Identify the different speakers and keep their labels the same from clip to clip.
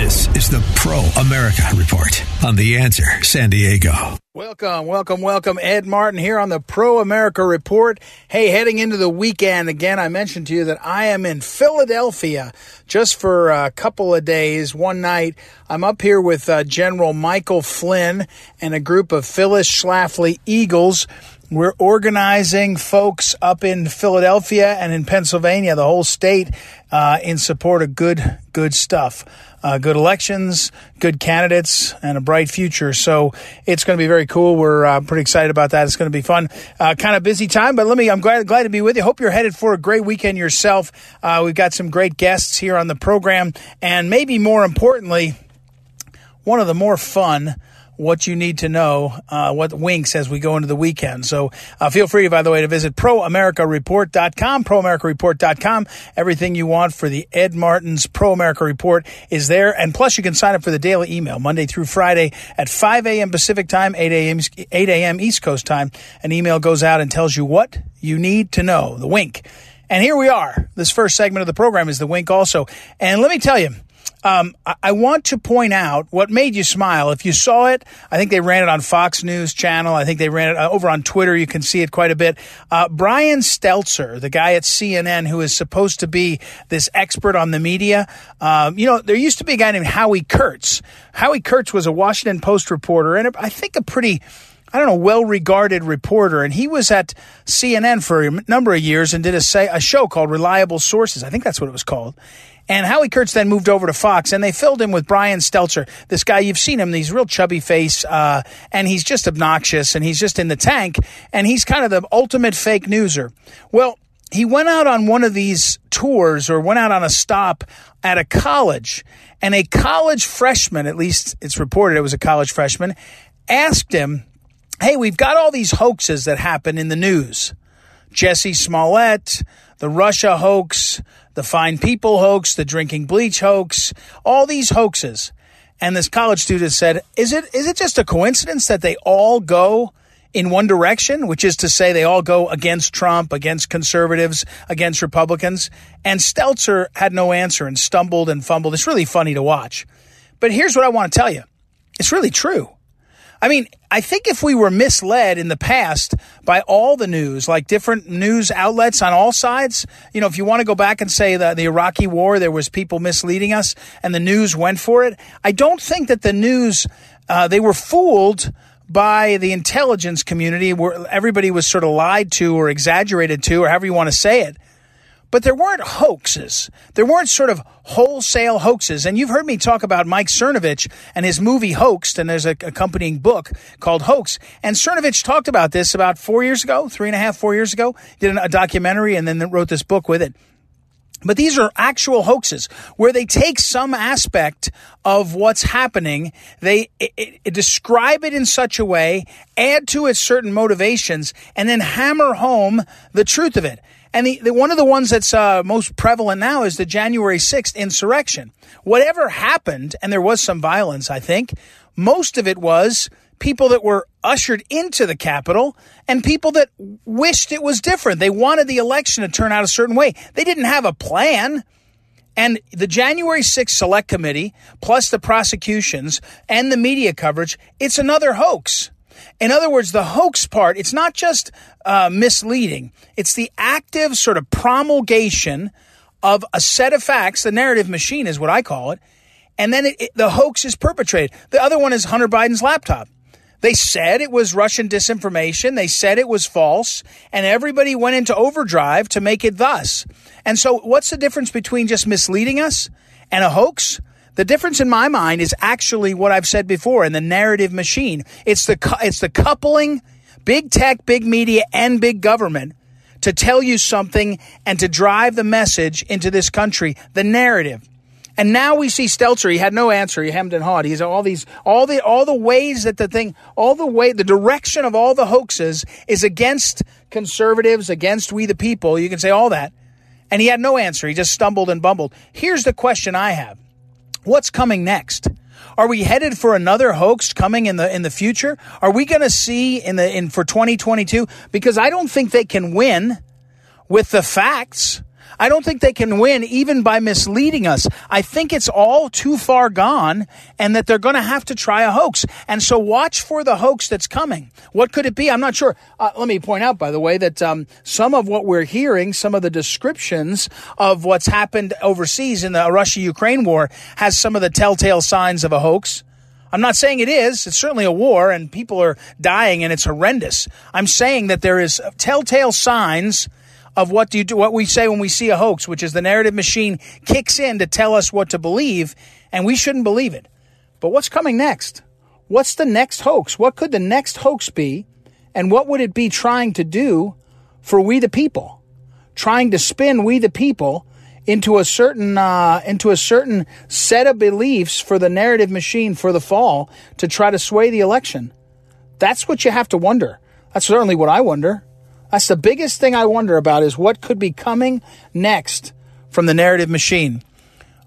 Speaker 1: This is the Pro America Report on The Answer San Diego.
Speaker 2: Welcome, welcome, welcome. Ed Martin here on the Pro America Report. Hey, heading into the weekend again, I mentioned to you that I am in Philadelphia just for a couple of days, one night. I'm up here with uh, General Michael Flynn and a group of Phyllis Schlafly Eagles. We're organizing folks up in Philadelphia and in Pennsylvania, the whole state, uh, in support of good, good stuff uh, good elections, good candidates, and a bright future. So it's going to be very cool. We're uh, pretty excited about that. It's going to be fun. Uh, kind of busy time, but let me. I'm glad glad to be with you. Hope you're headed for a great weekend yourself. Uh, we've got some great guests here on the program, and maybe more importantly, one of the more fun what you need to know, uh, what winks as we go into the weekend. So uh, feel free, by the way, to visit proamericareport.com, proamericareport.com. Everything you want for the Ed Martin's Pro America Report is there. And plus, you can sign up for the daily email Monday through Friday at 5 a.m. Pacific time, 8 a.m. 8 a.m. East Coast time. An email goes out and tells you what you need to know, the wink. And here we are. This first segment of the program is the wink also. And let me tell you, um, I want to point out what made you smile. If you saw it, I think they ran it on Fox News Channel. I think they ran it uh, over on Twitter. You can see it quite a bit. Uh, Brian Stelter, the guy at CNN who is supposed to be this expert on the media, um, you know, there used to be a guy named Howie Kurtz. Howie Kurtz was a Washington Post reporter and I think a pretty I don't know, well regarded reporter. And he was at CNN for a number of years and did a, say, a show called Reliable Sources. I think that's what it was called. And Howie Kurtz then moved over to Fox, and they filled him with Brian Stelter, this guy you've seen him, he's real chubby face, uh, and he's just obnoxious, and he's just in the tank, and he's kind of the ultimate fake newser. Well, he went out on one of these tours, or went out on a stop at a college, and a college freshman, at least it's reported it was a college freshman, asked him, "Hey, we've got all these hoaxes that happen in the news." Jussie Smollett, the Russia hoax, the fine people hoax, the drinking bleach hoax, all these hoaxes. And this college student said, is it, is it just a coincidence that they all go in one direction, which is to say they all go against Trump, against conservatives, against Republicans? And Stelter had no answer and stumbled and fumbled. It's really funny to watch. But here's what I want to tell you. It's really true. I mean, I think if we were misled in the past by all the news, like different news outlets on all sides, you know, if you want to go back and say that the Iraqi war, there was people misleading us and the news went for it, I don't think that the news, uh, they were fooled by the intelligence community where everybody was sort of lied to or exaggerated to or however you want to say it. But there weren't hoaxes. There weren't sort of wholesale hoaxes. And you've heard me talk about Mike Cernovich and his movie Hoaxed, and there's a accompanying book called Hoax. And Cernovich talked about this about four years ago, three and a half, four years ago, did a documentary and then wrote this book with it. But these are actual hoaxes where they take some aspect of what's happening, they it, it, describe it in such a way, add to it certain motivations, and then hammer home the truth of it. And the, the, one of the ones that's uh, most prevalent now is the January 6th insurrection. Whatever happened, and there was some violence, I think, most of it was people that were ushered into the Capitol and people that wished it was different. They wanted the election to turn out a certain way. They didn't have a plan. And the January 6th Select Committee, plus the prosecutions and the media coverage, it's another hoax. In other words, the hoax part, it's not just uh, misleading, it's the active sort of promulgation of a set of facts. The narrative machine is what I call it. And then it, it, the hoax is perpetrated. The other one is Hunter Biden's laptop. They said it was Russian disinformation. They said it was false. And everybody went into overdrive to make it thus. And so, what's the difference between just misleading us and a hoax? The difference in my mind is actually what I've said before in the narrative machine. It's the, it's the coupling big tech, big media, and big government to tell you something and to drive the message into this country, the narrative.
Speaker 3: And now we see Stelter. He had no answer. He hemmed and hawed. He's all these, all the, all the ways that the thing, all the way, the direction of all the hoaxes is against conservatives, against we the people. You can say all that. And he had no answer. He just stumbled and bumbled. Here's the question I have. What's coming next? Are we headed for another hoax coming in the in the future? Are we going to see in the in for 2022 because I don't think they can win with the facts. I don't think they can win even by misleading us. I think it's all too far gone and that they're going to have to try a hoax. And so watch for the hoax that's coming. What could it be? I'm not sure. Uh, let me point out, by the way, that um, some of what we're hearing, some of the descriptions of what's happened overseas in the Russia Ukraine war has some of the telltale signs of a hoax. I'm not saying it is. It's certainly a war and people are dying and it's horrendous. I'm saying that there is telltale signs of what do you do what we say when we see a hoax, which is the narrative machine kicks in to tell us what to believe, and we shouldn't believe it. But what's coming next? What's the next hoax? What could the next hoax be? And what would it be trying to do for we the people? Trying to spin we the people into a certain uh, into a certain set of beliefs for the narrative machine for the fall to try to sway the election. That's what you have to wonder. That's certainly what I wonder. That's the biggest thing I wonder about is what could be coming next from the narrative machine.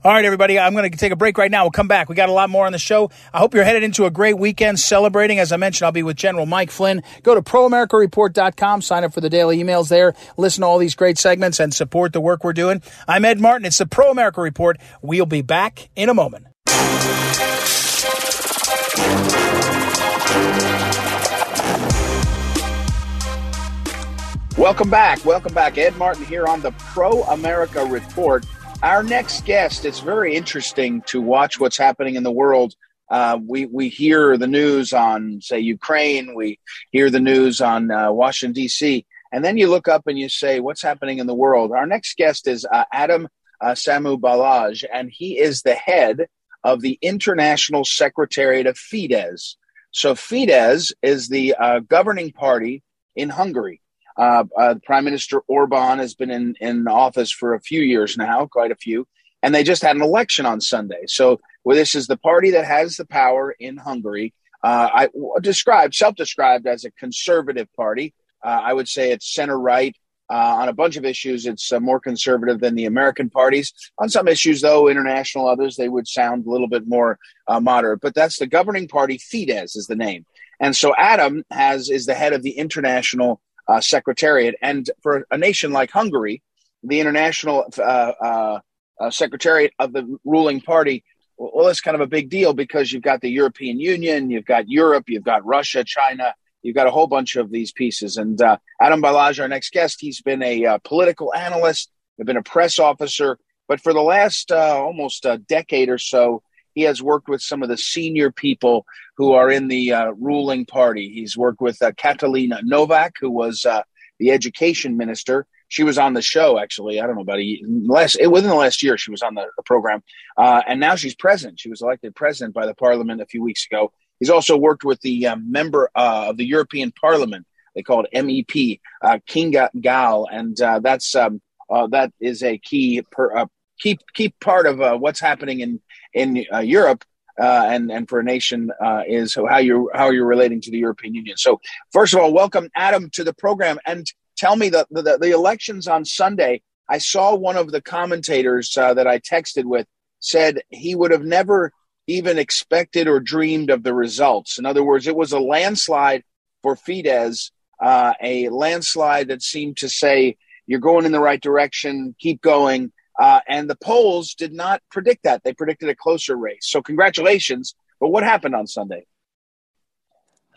Speaker 3: All right, everybody, I'm going to take a break right now. We'll come back. We got a lot more on the show. I hope you're headed into a great weekend celebrating. As I mentioned, I'll be with General Mike Flynn. Go to proamericareport.com, sign up for the daily emails there, listen to all these great segments, and support the work we're doing. I'm Ed Martin. It's the Pro America Report. We'll be back in a moment. Welcome back. Welcome back. Ed Martin here on the Pro America Report. Our next guest, it's very interesting to watch what's happening in the world. Uh, we, we hear the news on, say, Ukraine, we hear the news on uh, Washington, D.C., and then you look up and you say, what's happening in the world? Our next guest is uh, Adam uh, Samu Balázs, and he is the head of the International Secretariat of Fidesz. So, Fidesz is the uh, governing party in Hungary. Uh, uh, Prime Minister Orban has been in, in office for a few years now, quite a few, and they just had an election on Sunday. So, well, this is the party that has the power in Hungary. Uh, I described, self-described as a conservative party. Uh, I would say it's center right uh, on a bunch of issues. It's uh, more conservative than the American parties. On some issues, though, international others, they would sound a little bit more moderate. But that's the governing party. Fidesz is the name, and so Adam has is the head of the international uh, secretariat. And for a nation like Hungary, the international uh, uh, uh, secretariat of the ruling party, well, it's kind of a big deal because you've got the European Union, you've got Europe, you've got Russia, China, you've got a whole bunch of these pieces. And uh, Adam Balazs, our next guest, he's been a political analyst, he's been a press officer, but for the last almost a decade or so, he has worked with some of the senior people who are in the uh, ruling party. He's worked with uh, Katalina Novak, who was uh, the education minister. She was on the show actually. I don't know about last it, within the last year. She was on the, the program, uh, and now she's president. She was elected president by the parliament a few weeks ago. He's also worked with the uh, member uh, of the European Parliament. They call it MEP Kinga Gál, and that's um, that is a key per, key key part of what's happening in in uh, Europe uh, and and for a nation uh, is how you how you're relating to the European Union. So first of all, welcome Adam to the program and tell me the the, the elections on Sunday. I saw one of the commentators uh, that I texted with said he would have never even expected or dreamed of the results. In other words, it was a landslide for Fidesz, uh, a landslide that seemed to say you're going in the right direction, keep going. Uh, and the polls did not predict that. They predicted a closer race. So, congratulations. But what happened on Sunday?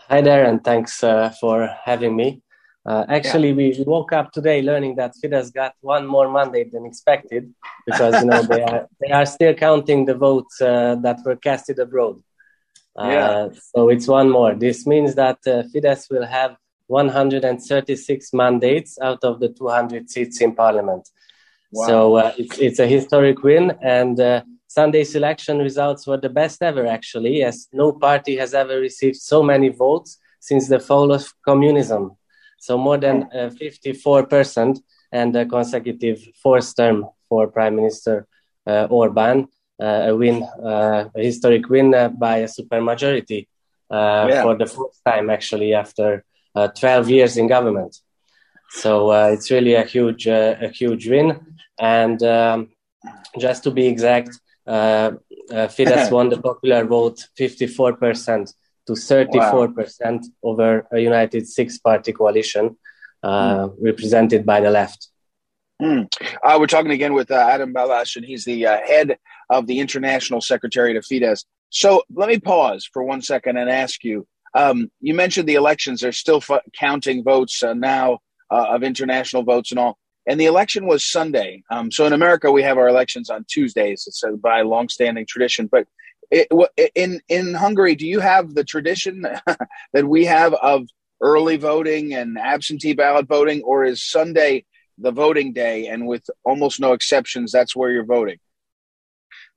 Speaker 4: Hi there, and thanks uh, for having me. Uh, actually, yeah. we woke up today learning that Fidesz got one more mandate than expected because you know they are they are still counting the votes uh, that were casted abroad. Uh, yeah. So it's one more. This means that uh, Fidesz will have 136 mandates out of the 200 seats in parliament. Wow. So uh, it's, it's a historic win. And uh, Sunday's election results were the best ever, actually, as no party has ever received so many votes since the fall of communism. So more than uh, 54% and a consecutive fourth term for Prime Minister uh, Orban. a win, a historic win by a supermajority yeah. for the first time, actually, after 12 years in government. So it's really a huge, a huge win. And um, just to be exact, uh, uh, Fidesz won the popular vote 54% to 34% wow. over a united six party coalition uh, mm. represented by the left.
Speaker 3: Mm. Uh, we're talking again with uh, Adam Balázs, and he's the uh, head of the International Secretariat of Fidesz. So let me pause for one second and ask you. Um, you mentioned the elections; they're still f- counting votes uh, now of international votes and all and the election was Sunday. Um, so in America, we have our elections on Tuesdays. It's a, by longstanding tradition. But it, in in Hungary, do you have the tradition that we have of early voting and absentee ballot voting, or is Sunday the voting day, and with almost no exceptions, that's where you're voting?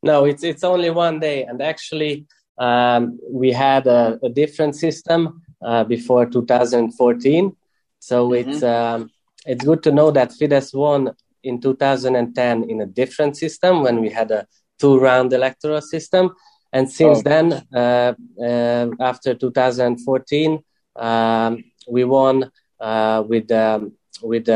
Speaker 4: No, it's it's only one day, and actually, um, we had a, a different system uh, before 2014. So mm-hmm. it's um, it's good to know that Fidesz won in 2010 in a different system when we had a two-round electoral system, and since oh. then, uh, uh, after 2014, um, we won uh, with um, with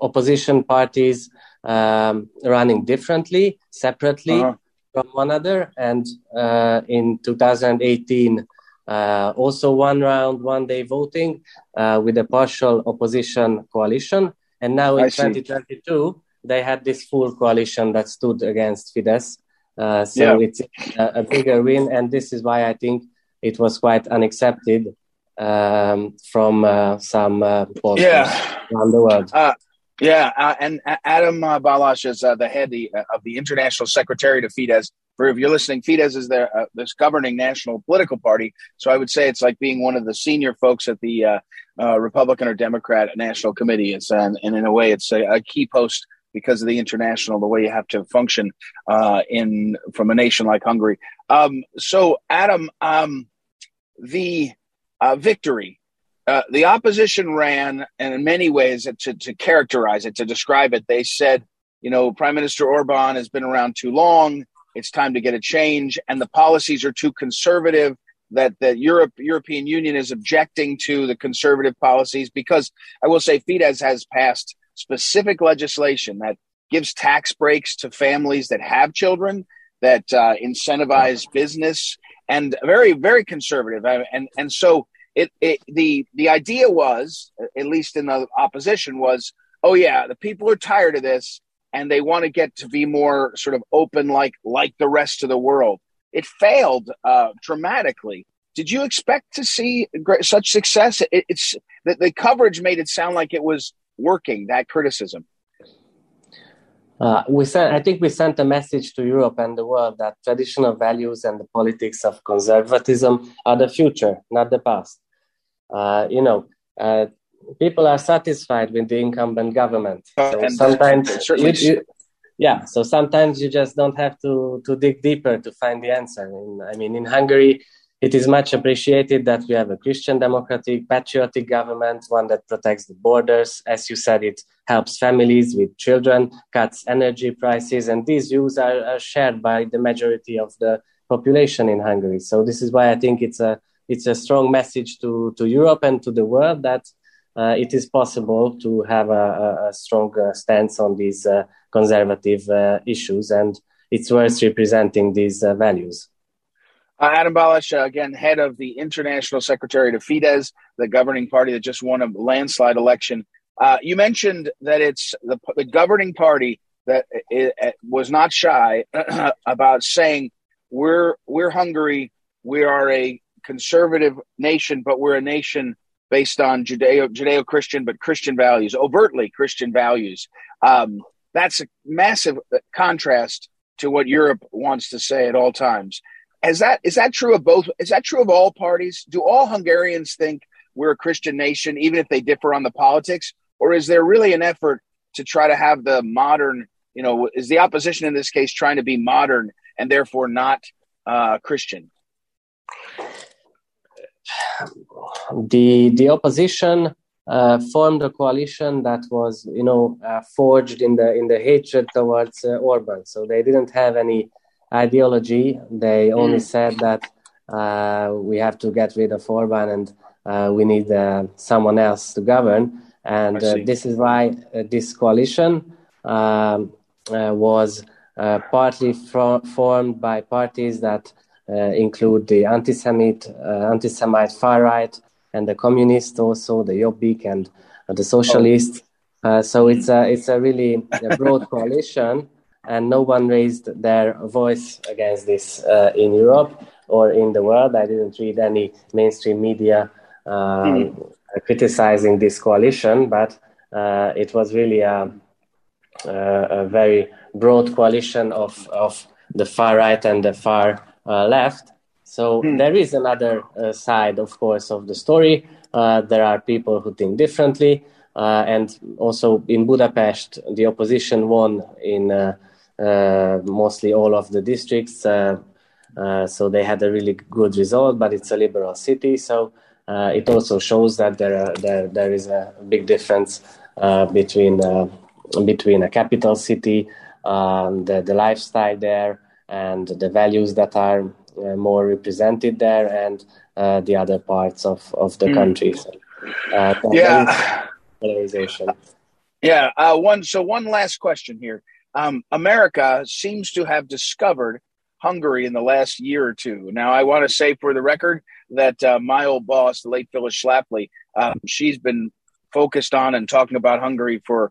Speaker 4: opposition parties um, running differently, separately uh-huh. from one another, and uh, in 2018 uh, also one round, one day voting uh, with a partial opposition coalition. And now in 2022, they had this full coalition that stood against Fidesz. Uh, so yeah. it's a, a, bigger win. And this is why I think it was quite unaccepted um, from uh, some uh,
Speaker 3: yeah.
Speaker 4: around the world.
Speaker 3: Uh, yeah, uh, and Adam uh, Balázs is uh, the head the, uh, of the International Secretary of Fidesz. For if you're listening, Fidesz is the uh, this governing national political party. So I would say it's like being one of the senior folks at the uh, Republican or Democrat National Committee. It's and, and in a way, it's a, a, key post because of the international, the way you have to function in from a nation like Hungary. Um, so Adam, um, the victory uh, the opposition ran, and in many ways, to, to characterize it, to describe it, they said, you know, Prime Minister Orban has been around too long. It's time to get a change, and the policies are too conservative. That the Europe European Union is objecting to the conservative policies because I will say Fidesz has passed specific legislation that gives tax breaks to families that have children, that uh, incentivize business, and very very conservative. And and so it, it the the idea was, at least in the opposition, was oh yeah, the people are tired of this and they want to get to be more sort of open, like like the rest of the world. It failed uh, dramatically. Did you expect to see great, such success? It, it's the, the coverage made it sound like it was working. That criticism.
Speaker 4: Uh, we sent, I think we sent a message to Europe and the world that traditional values and the politics of conservatism are the future, not the past. Uh, you know, uh, people are satisfied with the incumbent government. So and sometimes, you, you, yeah. So sometimes you just don't have to to dig deeper to find the answer. In, I mean, in Hungary, it is much appreciated that we have a Christian democratic, patriotic government, one that protects the borders. As you said, it helps families with children, cuts energy prices, and these views are, are shared by the majority of the population in Hungary. So this is why I think it's a it's a strong message to, to Europe and to the world that uh, it is possible to have a, a strong stance on these uh, conservative uh, issues, and it's worth representing these uh, values.
Speaker 3: Adam Balázs, again, head of the International Secretary of Fidesz, the governing party that just won a landslide election. you mentioned that it's the, the governing party that it, it was not shy about saying we're we're Hungary, we are a conservative nation, but we're a nation based on Judeo Judeo Christian, but Christian values, overtly Christian values. Um, that's a massive contrast to what Europe wants to say at all times. Is that is that true of both? Is that true of all parties? Do all Hungarians think we're a Christian nation, even if they differ on the politics, or is there really an effort to try to have the modern? You know, is the opposition in this case trying to be modern and therefore not uh, Christian?
Speaker 4: The the opposition uh, formed a coalition that was, you know, uh, forged in the in the hatred towards uh, Orban. So they didn't have any ideology. They only mm. said that uh, we have to get rid of Orban and uh, we need uh, someone else to govern. And this is why this coalition um, was partly formed by parties that include the anti-Semite, anti-Semite far right, and the communists also, the Jobbik and the socialists. Uh, so it's a it's a really a broad coalition, and no one raised their voice against this uh, in Europe or in the world. I didn't read any mainstream media um, mm. criticizing this coalition, but uh, it was really a, a, a, very broad coalition of of the far right and the far uh, left. So mm. there is another uh, side, of course, of the story. Uh, there are people who think differently. Uh, and also in Budapest, the opposition won in uh, uh, mostly all of the districts. so they had a really good result, but it's a liberal city. So it also shows that there, are, there, there is a big difference between, between a capital city, um, the, the lifestyle there, and the values that are uh, more represented there and uh, the other parts of, of the mm. country. So,
Speaker 3: uh, yeah. Polarization. Yeah. one. So one last question here. Um, America seems to have discovered Hungary in the last year or two. Now, I want to say for the record that uh, my old boss, the late Phyllis Schlafly, um, she's been focused on and talking about Hungary for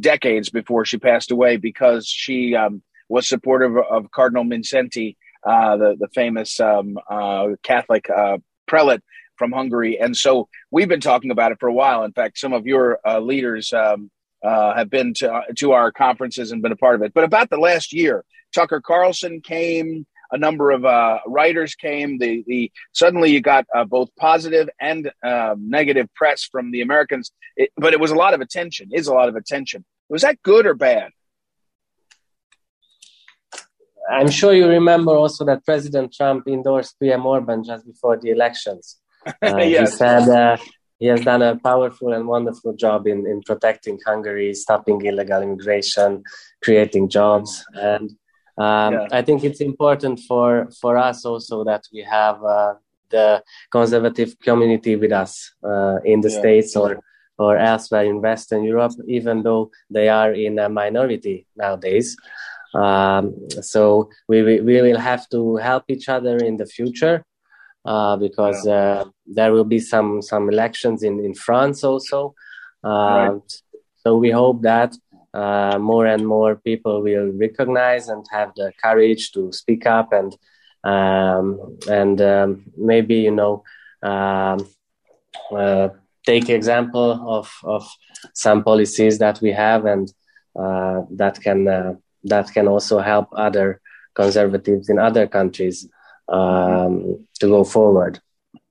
Speaker 3: decades before she passed away because she um, was supportive of Cardinal Mindszenty, uh, the the famous um, uh, Catholic uh, prelate from Hungary. And so we've been talking about it for a while. In fact, some of your uh, leaders um, uh, have been to, to our conferences and been a part of it. But about the last year, Tucker Carlson came. A number of writers came. The the suddenly you got both positive and um, negative press from the Americans, it, but it was a lot of attention. Is a lot of attention. Was that good or bad?
Speaker 4: I'm sure you remember also that President Trump endorsed PM Orban just before the elections. Uh, yes. He said uh, he has done a powerful and wonderful job in, in protecting Hungary, stopping illegal immigration, creating jobs. And um, yeah. I think it's important for, for us also that we have uh, the conservative community with us uh, in the yeah. States or, or elsewhere in Western Europe, even though they are in a minority nowadays. Um, so we, we will have to help each other in the future uh, because yeah. uh, there will be some some elections in in France also. Uh, right. So we hope that uh, more and more people will recognize and have the courage to speak up and um, and um, maybe you know um, uh, take example of of some policies that we have and uh, that can that can also help other conservatives in other countries um, to go forward.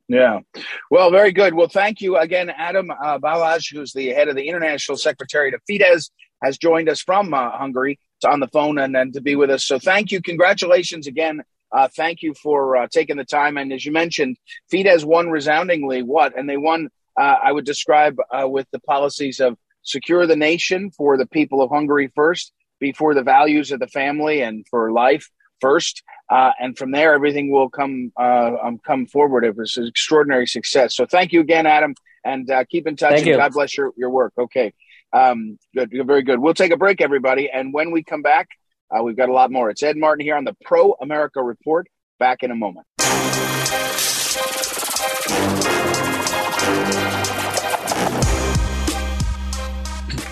Speaker 3: Yeah. Well, very good. Well, thank you again, Adam uh, Balázs, who's the head of the International Secretary of Fidesz, has joined us from uh, Hungary to, on the phone and, and to be with us. So thank you. Congratulations again. Uh, thank you for uh, taking the time. And as you mentioned, Fidesz won resoundingly. What? And they won, uh, I would describe, uh, with the policies of secure the nation for the people of Hungary first, before the values of the family and for life first, uh, and from there everything will come uh, um, come forward. It was an extraordinary success. So thank you again, Adam, and uh, keep in touch. Thank and you. God bless your your work. Okay, um, good, very good. We'll take a break, everybody, and when we come back, uh, we've got a lot more. It's Ed Martin here on the Pro America Report. Back in a moment.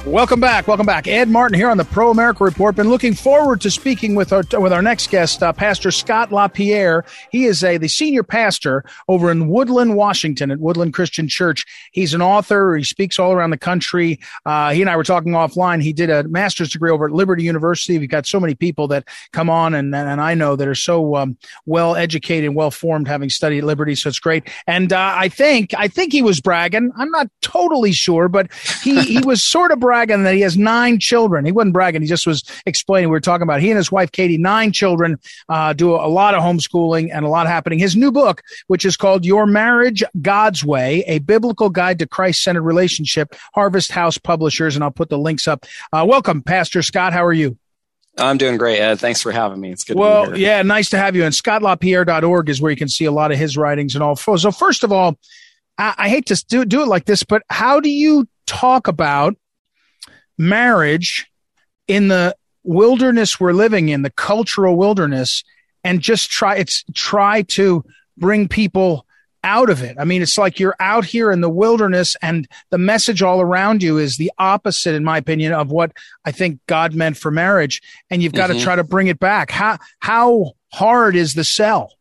Speaker 3: Welcome back. Welcome back. Ed Martin here on the Pro America Report. Been looking forward to speaking with our with our next guest, uh, Pastor Scott LaPierre. He is a the senior pastor over in Woodland, Washington, at Woodland Christian Church. He's an author. He speaks all around the country. Uh, he and I were talking offline. He did a master's degree over at Liberty University. We've got so many people that come on and and I know that are so um, well educated and well formed, having studied at Liberty. So it's great. And uh, I think I think he was bragging. I'm not totally sure, but he he was sort of bragging bragging that he has nine children. He wasn't bragging. He just was explaining. We were talking about he and his wife, Katie, nine children, uh, do a lot of homeschooling and a lot happening. His new book, which is called Your Marriage God's Way, a biblical guide to Christ centered relationship, Harvest House Publishers. And I'll put the links up. Uh, welcome, Pastor Scott. How are you?
Speaker 5: I'm doing great, Ed. Thanks for having me. It's good
Speaker 2: well, yeah, nice to have you. And scottlapierre.org is where you can see a lot of his writings and all. So, first of all, I, I hate to do, do it like this, but how do you talk about marriage in the wilderness we're living in, the cultural wilderness, and just try it's try to bring people out of it. I mean, it's like you're out here in the wilderness and the message all around you is the opposite, in my opinion, of what I think God meant for marriage. And you've got mm-hmm. to try to bring it back. How, how hard is the sell?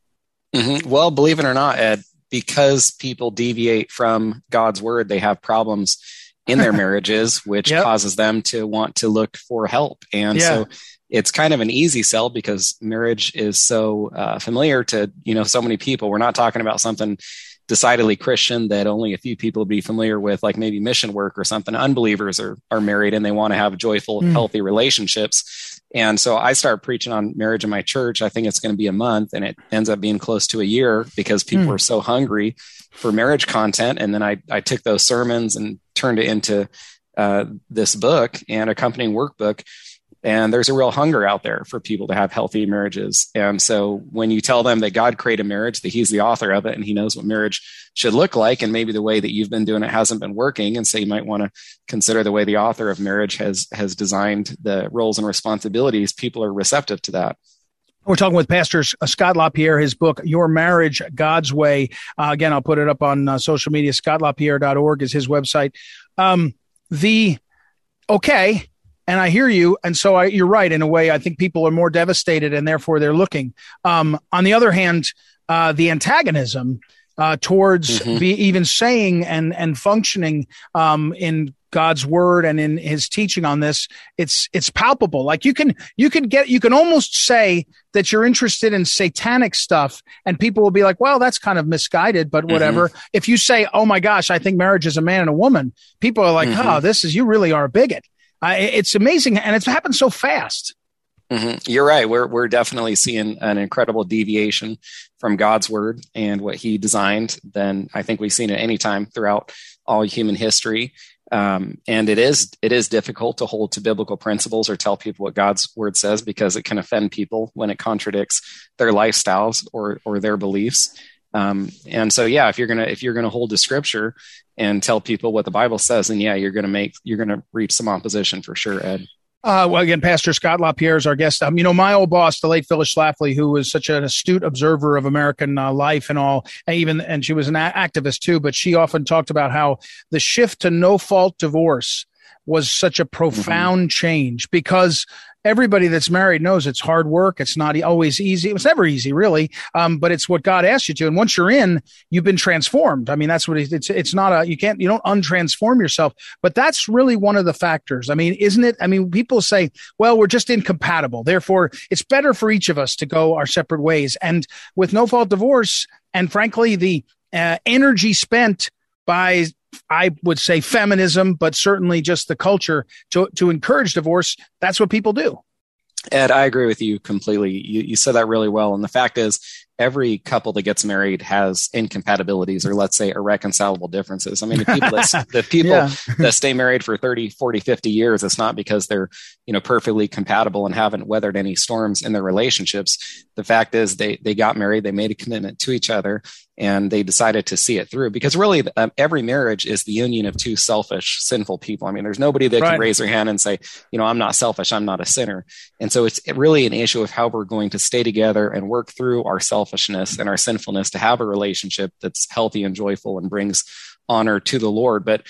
Speaker 5: Mm-hmm. Well, believe it or not, Ed, because people deviate from God's word, they have problems in their marriages, which yep. causes them to want to look for help. And yeah. so it's kind of an easy sell because marriage is so uh, familiar to you know so many people. We're not talking about something decidedly Christian that only a few people would be familiar with, like maybe mission work or something. Unbelievers are are married and they want to have joyful, mm. healthy relationships. And so I start preaching on marriage in my church. I think it's going to be a month, and it ends up being close to a year because people mm. are so hungry for marriage content. And then I I took those sermons and turned it into uh, this book and accompanying workbook and there's a real hunger out there for people to have healthy marriages. And so when you tell them that God created marriage, that He's the author of it and He knows what marriage should look like, and maybe the way that you've been doing it hasn't been working, and so you might want to consider the way the author of marriage has has designed the roles and responsibilities, people are receptive to that.
Speaker 2: We're talking with Pastor Scott LaPierre, his book, Your Marriage, God's Way. Uh, again, I'll put it up on uh, social media. ScottLaPierre.org is his website. Um, the, okay, and I hear you. And so I, you're right. In a way, I think people are more devastated and therefore they're looking. Um, on the other hand, uh, the antagonism uh, towards mm-hmm. even saying and and functioning um, in God's word and in his teaching on this, it's it's palpable. Like you can you can get you can almost say that you're interested in satanic stuff, and people will be like, "Well, that's kind of misguided," but whatever. Mm-hmm. If you say, "Oh my gosh, I think marriage is a man and a woman," people are like, mm-hmm. "Oh, this is you really are a bigot." Uh, it's amazing, and it's happened so fast.
Speaker 5: Mm-hmm. You're right. We're we're definitely seeing an incredible deviation from God's word and what He designed. Than I think we've seen at any time throughout all human history. Um, and it is it is difficult to hold to biblical principles or tell people what God's word says because it can offend people when it contradicts their lifestyles or or their beliefs. Um, and so, yeah, if you're gonna if you're gonna hold to Scripture and tell people what the Bible says, then yeah, you're gonna make you're gonna reach some opposition for sure, Ed.
Speaker 2: Uh, well, again, Pastor Scott LaPierre is our guest. Um, you know, my old boss, the late Phyllis Schlafly, who was such an astute observer of American uh, life and all, and even and she was an a- activist too. But she often talked about how the shift to no fault divorce was such a profound mm-hmm. change because everybody that's married knows it's hard work. It's not always easy. It's never easy, really. Um, but it's what God asked you to. And once you're in, you've been transformed. I mean, that's what it's, it's not a, you can't, you don't untransform yourself, but that's really one of the factors. I mean, isn't it? I mean, people say, well, we're just incompatible. Therefore, it's better for each of us to go our separate ways. And with no fault divorce, and frankly, the uh, energy spent by I would say feminism, but certainly just the culture to, to encourage divorce. That's what people do.
Speaker 5: Ed, I agree with you completely. You, you said that really well. And the fact is, every couple that gets married has incompatibilities or let's say irreconcilable differences. I mean, the people that, the people yeah. that stay married for 30, 40, 50 years, it's not because they're, you know, perfectly compatible and haven't weathered any storms in their relationships. The fact is they, they got married, they made a commitment to each other and they decided to see it through because really um, every marriage is the union of two selfish sinful people i mean there's nobody that right. can raise their hand and say you know i'm not selfish i'm not a sinner and so it's really an issue of how we're going to stay together and work through our selfishness and our sinfulness to have a relationship that's healthy and joyful and brings honor to the lord but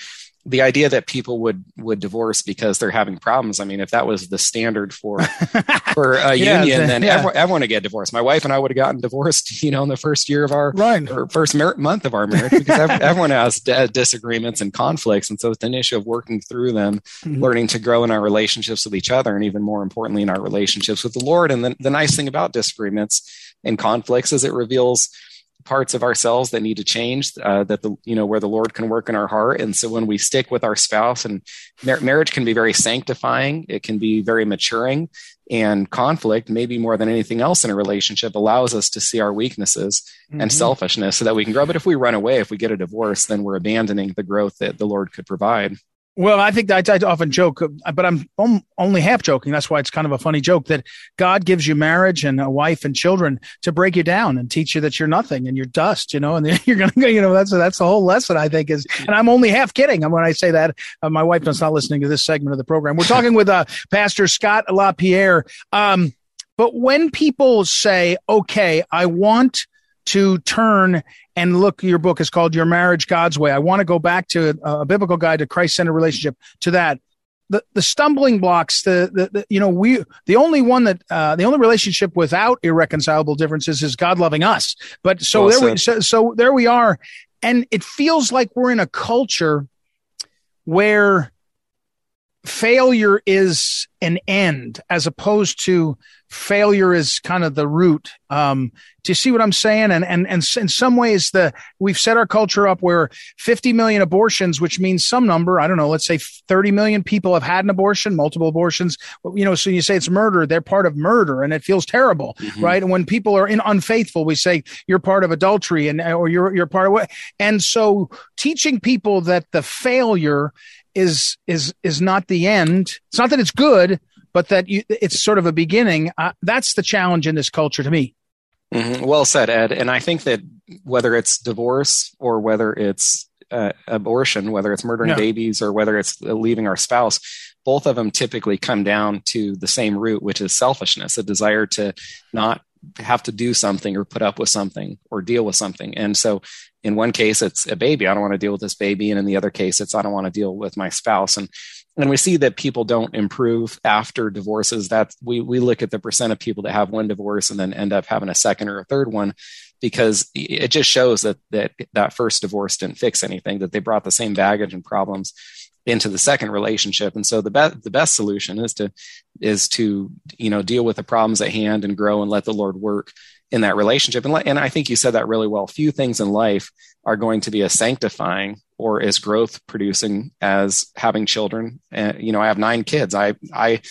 Speaker 5: the idea that people would would divorce because they're having problems. I mean, if that was the standard for for a yeah, union, then yeah. everyone, everyone, would get divorced. My wife and I would have gotten divorced, you know, in the first year of our right. or first mer- month of our marriage because everyone has d- disagreements and conflicts, and so it's an issue of working through them, mm-hmm. learning to grow in our relationships with each other, and even more importantly, in our relationships with the Lord. And the, the nice thing about disagreements and conflicts is it reveals parts of ourselves that need to change uh, that the you know where the lord can work in our heart. And so when we stick with our spouse and mar- marriage can be very sanctifying it can be very maturing and conflict maybe more than anything else in a relationship allows us to see our weaknesses mm-hmm. and selfishness so that we can grow. But if we run away if we get a divorce then we're abandoning the growth that the lord could provide
Speaker 2: Well, I think I, I, often joke, but I'm only half joking. That's why it's kind of a funny joke that God gives you marriage and a wife and children to break you down and teach you that you're nothing and you're dust, you know, and you're going to, you know, that's, that's the whole lesson I think is, and I'm only half kidding. When I say that, uh, my wife is not listening to this segment of the program. We're talking with uh, Pastor Scott LaPierre. Um, but when people say, okay, I want to turn and look, your book is called Your Marriage God's Way. I want to go back to a, a biblical guide to Christ centered relationship to that. The, the stumbling blocks, the, the, the, you know, we, the only one that, uh, the only relationship without irreconcilable differences is God loving us. But so well there we, so, so there we are. And it feels like we're in a culture where failure is an end as opposed to failure is kind of the root. Um, do you see what I'm saying? And, and, and in some ways, the, we've set our culture up where 50 million abortions, which means some number, I don't know, let's say 30 million people have had an abortion, multiple abortions. You know, so you say it's murder, they're part of murder and it feels terrible, mm-hmm. right? And when people are in unfaithful, we say you're part of adultery and, or you're, you're part of what? And so teaching people that the failure is is is not the end. It's not that it's good, but that you, it's sort of a beginning. Uh, that's the challenge in this culture to me.
Speaker 5: Mm-hmm. Well said, Ed. And I think that whether it's divorce or whether it's uh, abortion, whether it's murdering yeah. babies or whether it's leaving our spouse, both of them typically come down to the same root, which is selfishness, a desire to not have to do something or put up with something or deal with something. And so in one case it's a baby. I don't want to deal with this baby. And in the other case it's i don't want to deal with my spouse. And and we see that people don't improve after divorces. That we we look at the percent of people that have one divorce and then end up having a second or a third one because it just shows that that that first divorce didn't fix anything that they brought the same baggage and problems into the second relationship and so the best the best solution is to is to you know deal with the problems at hand and grow and let the lord work in that relationship. And, and I think you said that really well. Few things in life are going to be as sanctifying or as growth producing as having children. And, you know, I have nine kids. I, I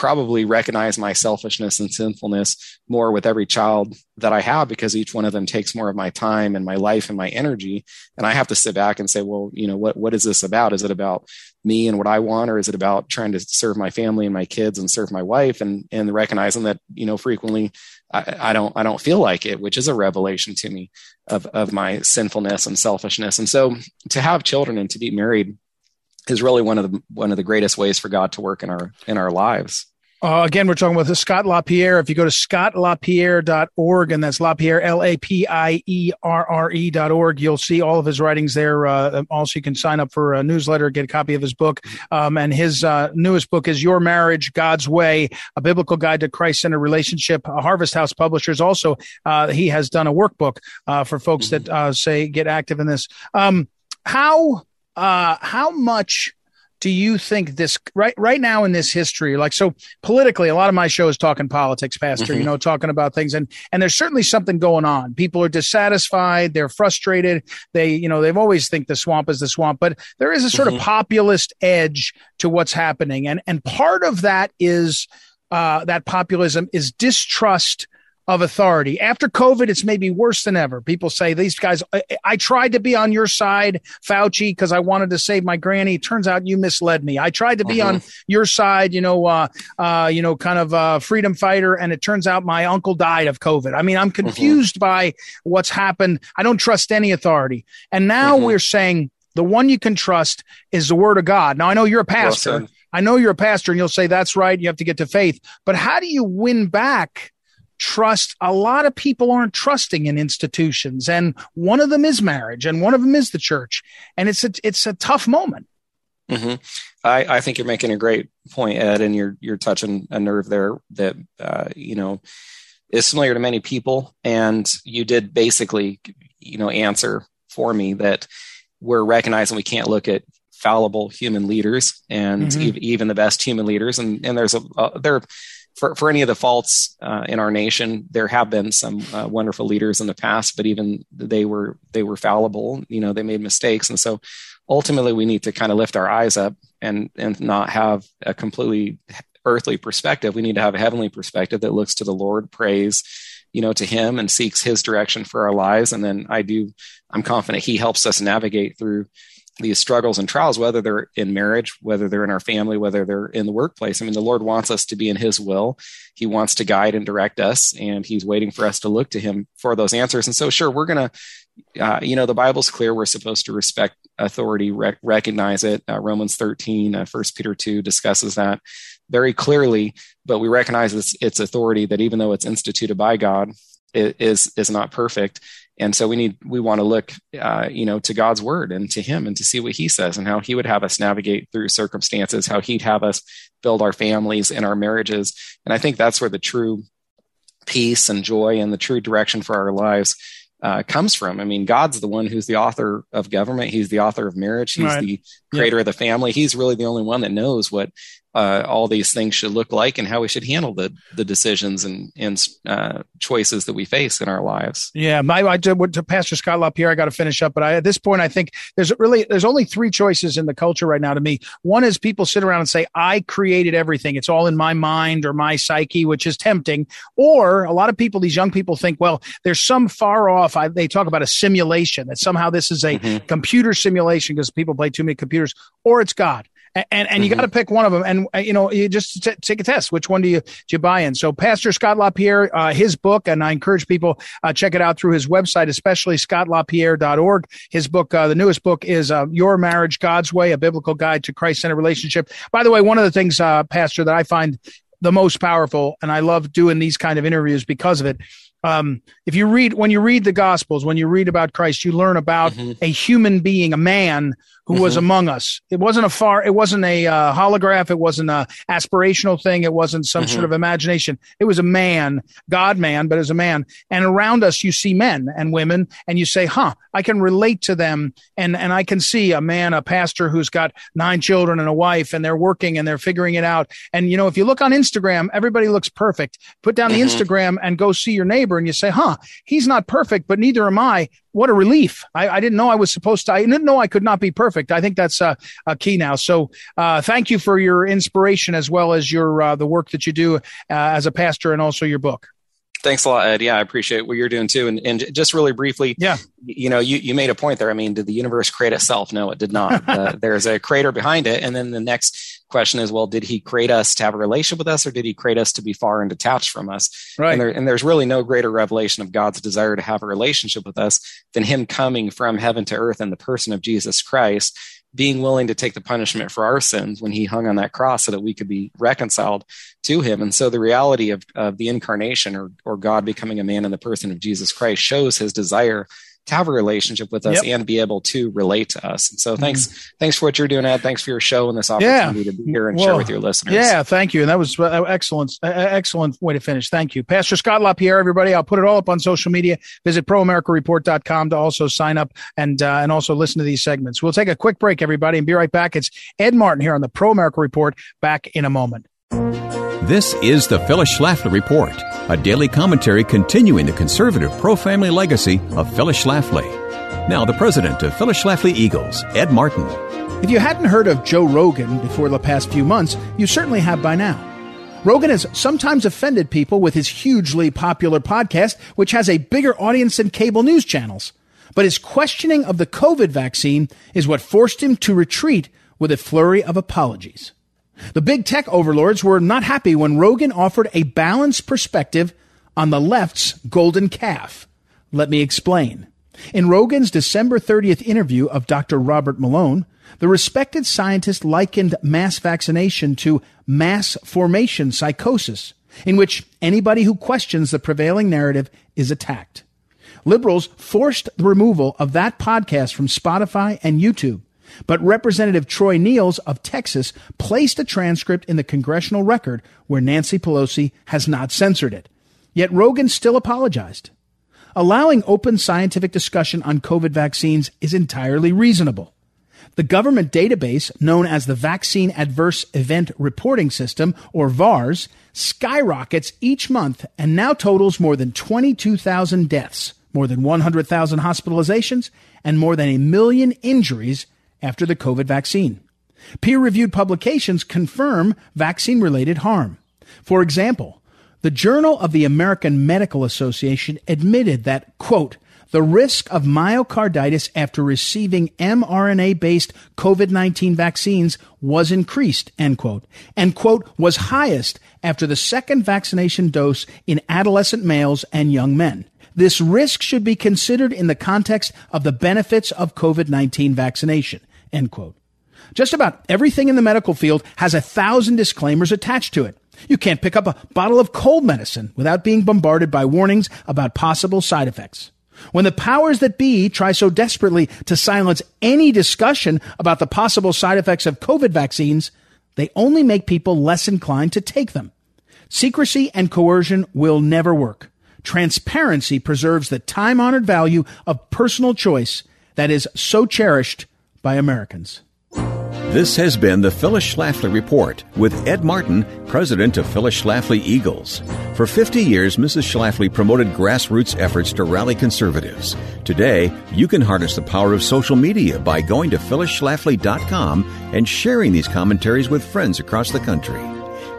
Speaker 5: probably recognize my selfishness and sinfulness more with every child that I have because each one of them takes more of my time and my life and my energy. And I have to sit back and say, well, you know, what, what is this about? Is it about me and what I want, or is it about trying to serve my family and my kids and serve my wife and, and recognizing that, you know, frequently I, I don't, I don't feel like it, which is a revelation to me of, of my sinfulness and selfishness. And so to have children and to be married is really one of the one of the greatest ways for God to work in our in our lives.
Speaker 2: Uh, again, we're talking with Scott LaPierre. If you go to scottlapierre.org, and that's LaPierre, L-A-P-I-E-R-R-E dot org, you'll see all of his writings there. Uh, also, you can sign up for a newsletter, get a copy of his book. Um, and his uh, newest book is Your Marriage, God's Way, a biblical guide to Christ-centered relationship. Harvest House Publishers also, uh, he has done a workbook uh, for folks that uh, say get active in this. Um, how how much do you think this right right now in this history like so politically a lot of my show is talking politics pastor mm-hmm. you know talking about things and and there's certainly something going on people are dissatisfied they're frustrated they you know they've always think the swamp is the swamp but there is a sort mm-hmm. of populist edge to what's happening and and part of that is uh, that populism is distrust of authority. After COVID, it's maybe worse than ever. People say these guys, I, I tried to be on your side, Fauci, because I wanted to save my granny. Turns out you misled me. I tried to be uh-huh. on your side, you know, uh, uh, you know, kind of a freedom fighter. And it turns out my uncle died of COVID. I mean, I'm uh-huh. confused uh-huh. by what's happened. I don't trust any authority. And now uh-huh. we're saying the one you can trust is the word of God. Now I know you're a pastor. Well I know you're a pastor and you'll say that's right. You have to get to faith, but how do you win back trust a lot of people aren't trusting in institutions and one of them is marriage and one of them is the church and it's a it's a tough moment
Speaker 5: mm-hmm. I, I think you're making a great point ed and you're you're touching a nerve there that uh, you know is familiar to many people and you did basically you know answer for me that we're recognizing we can't look at fallible human leaders and mm-hmm. even the best human leaders and and there's a uh, there for, for any of the faults uh, in our nation, there have been some uh, wonderful leaders in the past, but even they were they were fallible. You know, they made mistakes, and so ultimately we need to kind of lift our eyes up and and not have a completely earthly perspective. We need to have a heavenly perspective that looks to the Lord, prays, you know, to Him, and seeks His direction for our lives. And then I do, I'm confident He helps us navigate through these struggles and trials, whether they're in marriage, whether they're in our family, whether they're in the workplace. I mean, the Lord wants us to be in His will. He wants to guide and direct us, and He's waiting for us to look to Him for those answers. And so, sure, we're going to, uh, you know, the Bible's clear. We're supposed to respect authority, rec- recognize it. Uh, Romans 13, uh, 1 Peter 2 discusses that very clearly, but we recognize its, its authority that even though it's instituted by God, it is is not perfect and so we need we want to look uh, you know to god's word and to him and to see what he says and how he would have us navigate through circumstances how he'd have us build our families and our marriages and i think that's where the true peace and joy and the true direction for our lives uh, comes from. I mean, God's the one who's the author of government. He's the author of marriage. He's right. the creator yeah. of the family. He's really the only one that knows what uh, all these things should look like and how we should handle the the decisions and and uh, choices that we face in our lives.
Speaker 2: Yeah, my I did to Pastor Scott LaPierre. I got to finish up, but I, at this point, I think there's really there's only three choices in the culture right now to me. One is people sit around and say, "I created everything. It's all in my mind or my psyche," which is tempting. Or a lot of people, these young people, think, "Well, there's some far off." I, they talk about a simulation that somehow this is a mm-hmm. computer simulation because people play too many computers, or it's God and and, and you mm-hmm. got to pick one of them. And uh, you know, you just t- take a test. Which one do you do you buy in? So, Pastor Scott LaPierre, uh, his book, and I encourage people uh, check it out through his website, especially scottlapierre.org. His book, uh, the newest book, is uh, "Your Marriage God's Way: A Biblical Guide to Christ-Centered Relationship." By the way, one of the things, uh, Pastor, that I find the most powerful, and I love doing these kind of interviews because of it. Um, if you read when you read the Gospels, when you read about Christ, you learn about mm-hmm. a human being, a man who mm-hmm. was among us. It wasn't a far, it wasn't a uh, holograph. It wasn't a aspirational thing. It wasn't some mm-hmm. sort of imagination. It was a man, God man, but as a man. And around us, you see men and women and you say, huh, I can relate to them. And, and I can see a man, a pastor who's got nine children and a wife and they're working and they're figuring it out. And, you know, if you look on Instagram, everybody looks perfect. Put down the mm-hmm. Instagram and go see your neighbor and you say, huh, he's not perfect, but neither am I what a relief. I, I, didn't know I was supposed to, I didn't know I could not be perfect. I think that's a, a key now. So, uh, thank you for your inspiration as well as your, uh, the work that you do uh, as a pastor and also your book.
Speaker 5: Thanks a lot, Ed. Yeah, I appreciate what you're doing too. And, and just really briefly,
Speaker 2: yeah,
Speaker 5: you know, you, you made a point there. I mean, did the universe create itself? No, it did not. uh, there's a creator behind it. And then the next question is, well, did he create us to have a relationship with us or did he create us to be far and detached from us?
Speaker 2: Right.
Speaker 5: And, there, and there's really no greater revelation of God's desire to have a relationship with us than him coming from heaven to earth in the person of Jesus Christ being willing to take the punishment for our sins when he hung on that cross so that we could be reconciled to him. And so the reality of, of the incarnation or, or God becoming a man in the person of Jesus Christ shows his desire to have a relationship with us yep. and be able to relate to us. And so thanks, mm. thanks for what you're doing, Ed. Thanks for your show and this opportunity yeah. to be here and well, share with your listeners.
Speaker 2: Yeah, thank you. And that was uh, excellent, uh, excellent way to finish. Thank you. Pastor Scott LaPierre, everybody. I'll put it all up on social media. Visit proamericareport.com to also sign up and, uh, and also listen to these segments. We'll take a quick break, everybody, and be right back. It's Ed Martin here on the Pro America Report. Back in a moment.
Speaker 6: This is the Phyllis Schlafly Report, a daily commentary continuing the conservative pro family legacy of Phyllis Schlafly. Now, the president of Phyllis Schlafly Eagles, Ed Martin.
Speaker 2: If you hadn't heard of Joe Rogan before the past few months, you certainly have by now. Rogan has sometimes offended people with his hugely popular podcast, which has a bigger audience than cable news channels. But his questioning of the COVID vaccine is what forced him to retreat with a flurry of apologies. The big tech overlords were not happy when Rogan offered a balanced perspective on the left's golden calf. Let me explain. In Rogan's December 30th interview of Dr. Robert Malone, the respected scientist likened mass vaccination to mass formation psychosis, in which anybody who questions the prevailing narrative is attacked. Liberals forced the removal of that podcast from Spotify and YouTube but Representative Troy Nehls of Texas placed a transcript in the congressional record where Nancy Pelosi has not censored it. Yet Rogan still apologized. Allowing open scientific discussion on COVID vaccines is entirely reasonable. The government database, known as the Vaccine Adverse Event Reporting System, or VAERS, skyrockets each month and now totals more than 22,000 deaths, more than 100,000 hospitalizations, and more than a million injuries after the COVID vaccine. Peer reviewed publications confirm vaccine related harm. For example, the Journal of the American Medical Association admitted that, quote, the risk of myocarditis after receiving mRNA based COVID 19 vaccines was increased, end quote, and quote, was highest after the second vaccination dose in adolescent males and young men. This risk should be considered in the context of the benefits of COVID 19 vaccination, end quote. Just about everything in the medical field has a thousand disclaimers attached to it. You can't pick up a bottle of cold medicine without being bombarded by warnings about possible side effects. When the powers that be try so desperately to silence any discussion about the possible side effects of COVID vaccines, they only make people less inclined to take them. Secrecy and coercion will never work. Transparency preserves the time honored value of personal choice that is so cherished by Americans.
Speaker 6: This has been the Phyllis Schlafly Report with Ed Martin, president of Phyllis Schlafly Eagles. For 50 years, Mrs. Schlafly promoted grassroots efforts to rally conservatives. Today, you can harness the power of social media by going to phyllisschlafly.com and sharing these commentaries with friends across the country.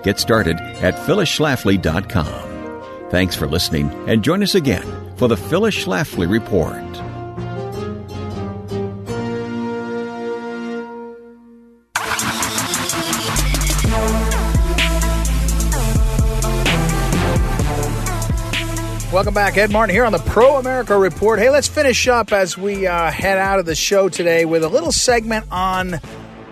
Speaker 6: Get started at phyllisschlafly.com. Thanks for listening and join us again for the Phyllis Schlafly Report.
Speaker 2: Welcome back. Ed Martin here on the Pro America Report. Hey, let's finish up as we uh, head out of the show today with a little segment on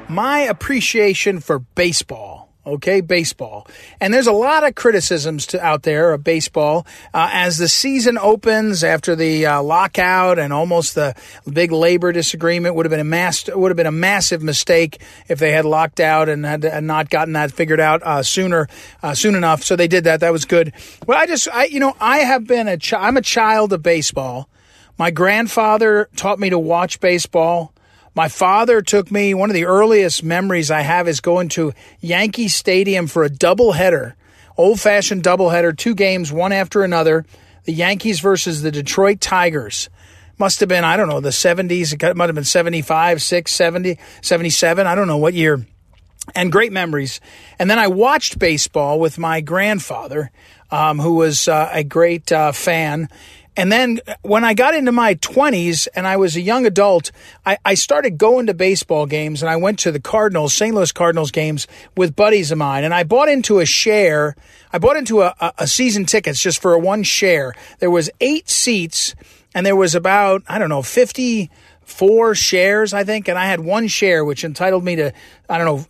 Speaker 2: my appreciation for baseball okay, baseball. And there's a lot of criticisms to, out there of baseball uh, as the season opens after the uh, lockout and almost the big labor disagreement would have been a mass would have been a massive mistake if they had locked out and had, had not gotten that figured out uh, sooner uh, soon enough. So they did that. That was good. Well, I just I you know I have been a chi- I'm a child of baseball. My grandfather taught me to watch baseball. My father took me, one of the earliest memories I have is going to Yankee Stadium for a doubleheader, old fashioned doubleheader, two games, one after another. The Yankees versus the Detroit Tigers. Must have been, I don't know, the 70s. It might have been 75, 6, 70, 77. I don't know what year. And great memories. And then I watched baseball with my grandfather, um, who was uh, a great uh, fan. And then when I got into my 20s and I was a young adult, I, I, started going to baseball games and I went to the Cardinals, St. Louis Cardinals games with buddies of mine. And I bought into a share. I bought into a, a, a season tickets just for a one share. There was eight seats and there was about, I don't know, 54 shares, I think. And I had one share, which entitled me to, I don't know,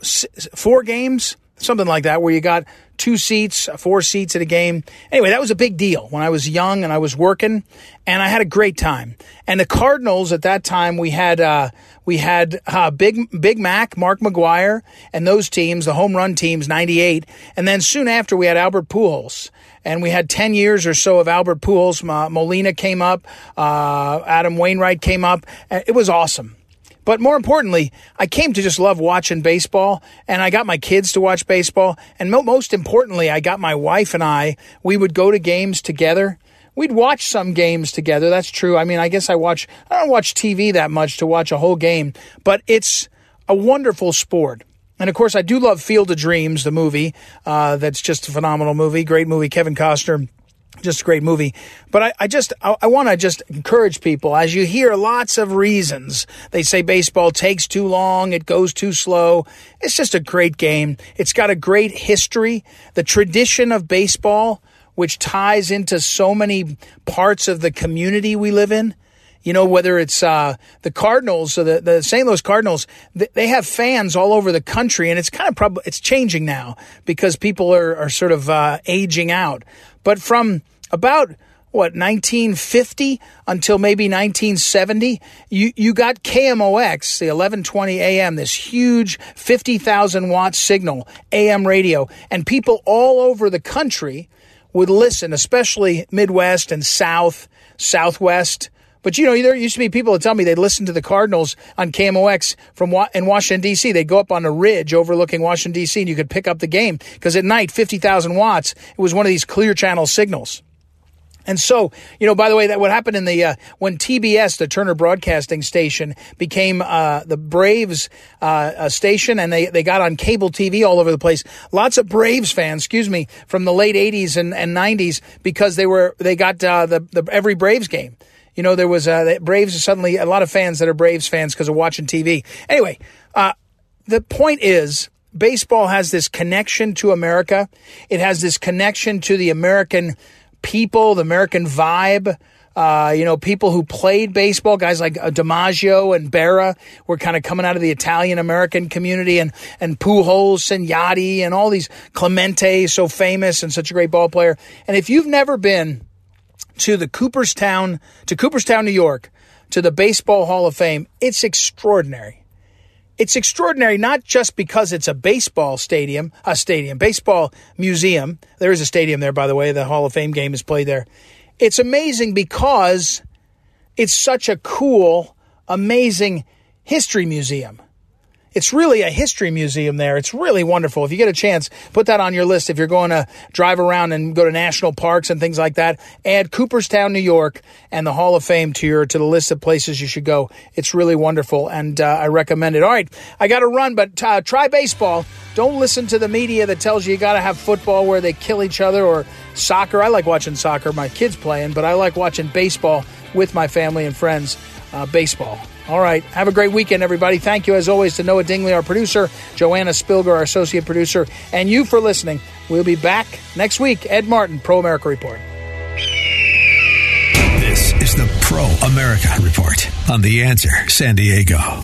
Speaker 2: four games, something like that, where you got two seats, four seats at a game. Anyway, that was a big deal when I was young and I was working, and I had a great time. And the Cardinals at that time, we had uh, we had uh, Big Big Mac, Mark McGwire, and those teams, the home run teams, '98, and then soon after we had Albert Pujols. And we had 10 years or so of Albert Pujols. Molina came up. Uh, Adam Wainwright came up. It was awesome. But more importantly, I came to just love watching baseball and I got my kids to watch baseball. And most importantly, I got my wife and I, we would go to games together. We'd watch some games together. That's true. I mean, I guess I watch, I don't watch TV that much to watch a whole game, but it's a wonderful sport. And of course, I do love Field of Dreams, the movie. Uh, that's just a phenomenal movie. Great movie. Kevin Costner just a great movie. But I, I just I, I want to just encourage people as you hear lots of reasons. They say baseball takes too long, it goes too slow. It's just a great game. It's got a great history. The tradition of baseball, which ties into so many parts of the community we live in. You know, whether it's uh, the Cardinals or the, the St. Louis Cardinals, they have fans all over the country, and it's kind of prob- it's changing now because people are, are sort of uh, aging out. But from about what 1950 until maybe 1970 you you got KMOX the 1120 AM this huge 50,000 watt signal AM radio. And people all over the country would listen especially Midwest and South Southwest but you know, there used to be people that tell me they'd listen to the Cardinals on KMOX from in Washington D.C. They'd go up on a ridge overlooking Washington D.C. and you could pick up the game because at night, fifty thousand watts, it was one of these clear channel signals. And so, you know, by the way, that what happened in the uh, when TBS, the Turner Broadcasting Station, became uh, the Braves uh, station, and they they got on cable TV all over the place. Lots of Braves fans, excuse me, from the late '80s and, and '90s because they were they got uh, the the every Braves game. You know, there was uh, Braves suddenly a lot of fans that are Braves fans because of watching TV. Anyway, uh, the point is baseball has this connection to America. It has this connection to the American people, the American vibe. Uh, you know, people who played baseball, guys like uh, DiMaggio and Berra were kind of coming out of the Italian American community, and and Pujols and Yadi and all these Clemente, so famous and such a great ball player. And if you've never been to the Cooperstown to Cooperstown, New York, to the Baseball Hall of Fame, it's extraordinary. It's extraordinary not just because it's a baseball stadium, a stadium, baseball museum. There is a stadium there, by the way. The Hall of Fame game is played there. It's amazing because it's such a cool, amazing history museum. It's really a history museum there. It's really wonderful. If you get a chance, put that on your list. If you're going to drive around and go to national parks and things like that, add Cooperstown, New York, and the Hall of Fame to your to the list of places you should go. It's really wonderful, and uh, I recommend it. All right, I got to run, but uh, try baseball. Don't listen to the media that tells you you got to have football where they kill each other or soccer. I like watching soccer, my kids playing, but I like watching baseball with my family and friends. Uh, baseball. All right. Have a great weekend, everybody. Thank you, as always, to Noah Dingley, our producer, Joanna Spilger, our associate producer, and you for listening. We'll be back next week. Ed Martin, Pro America Report.
Speaker 1: This is the Pro America Report on The Answer San Diego.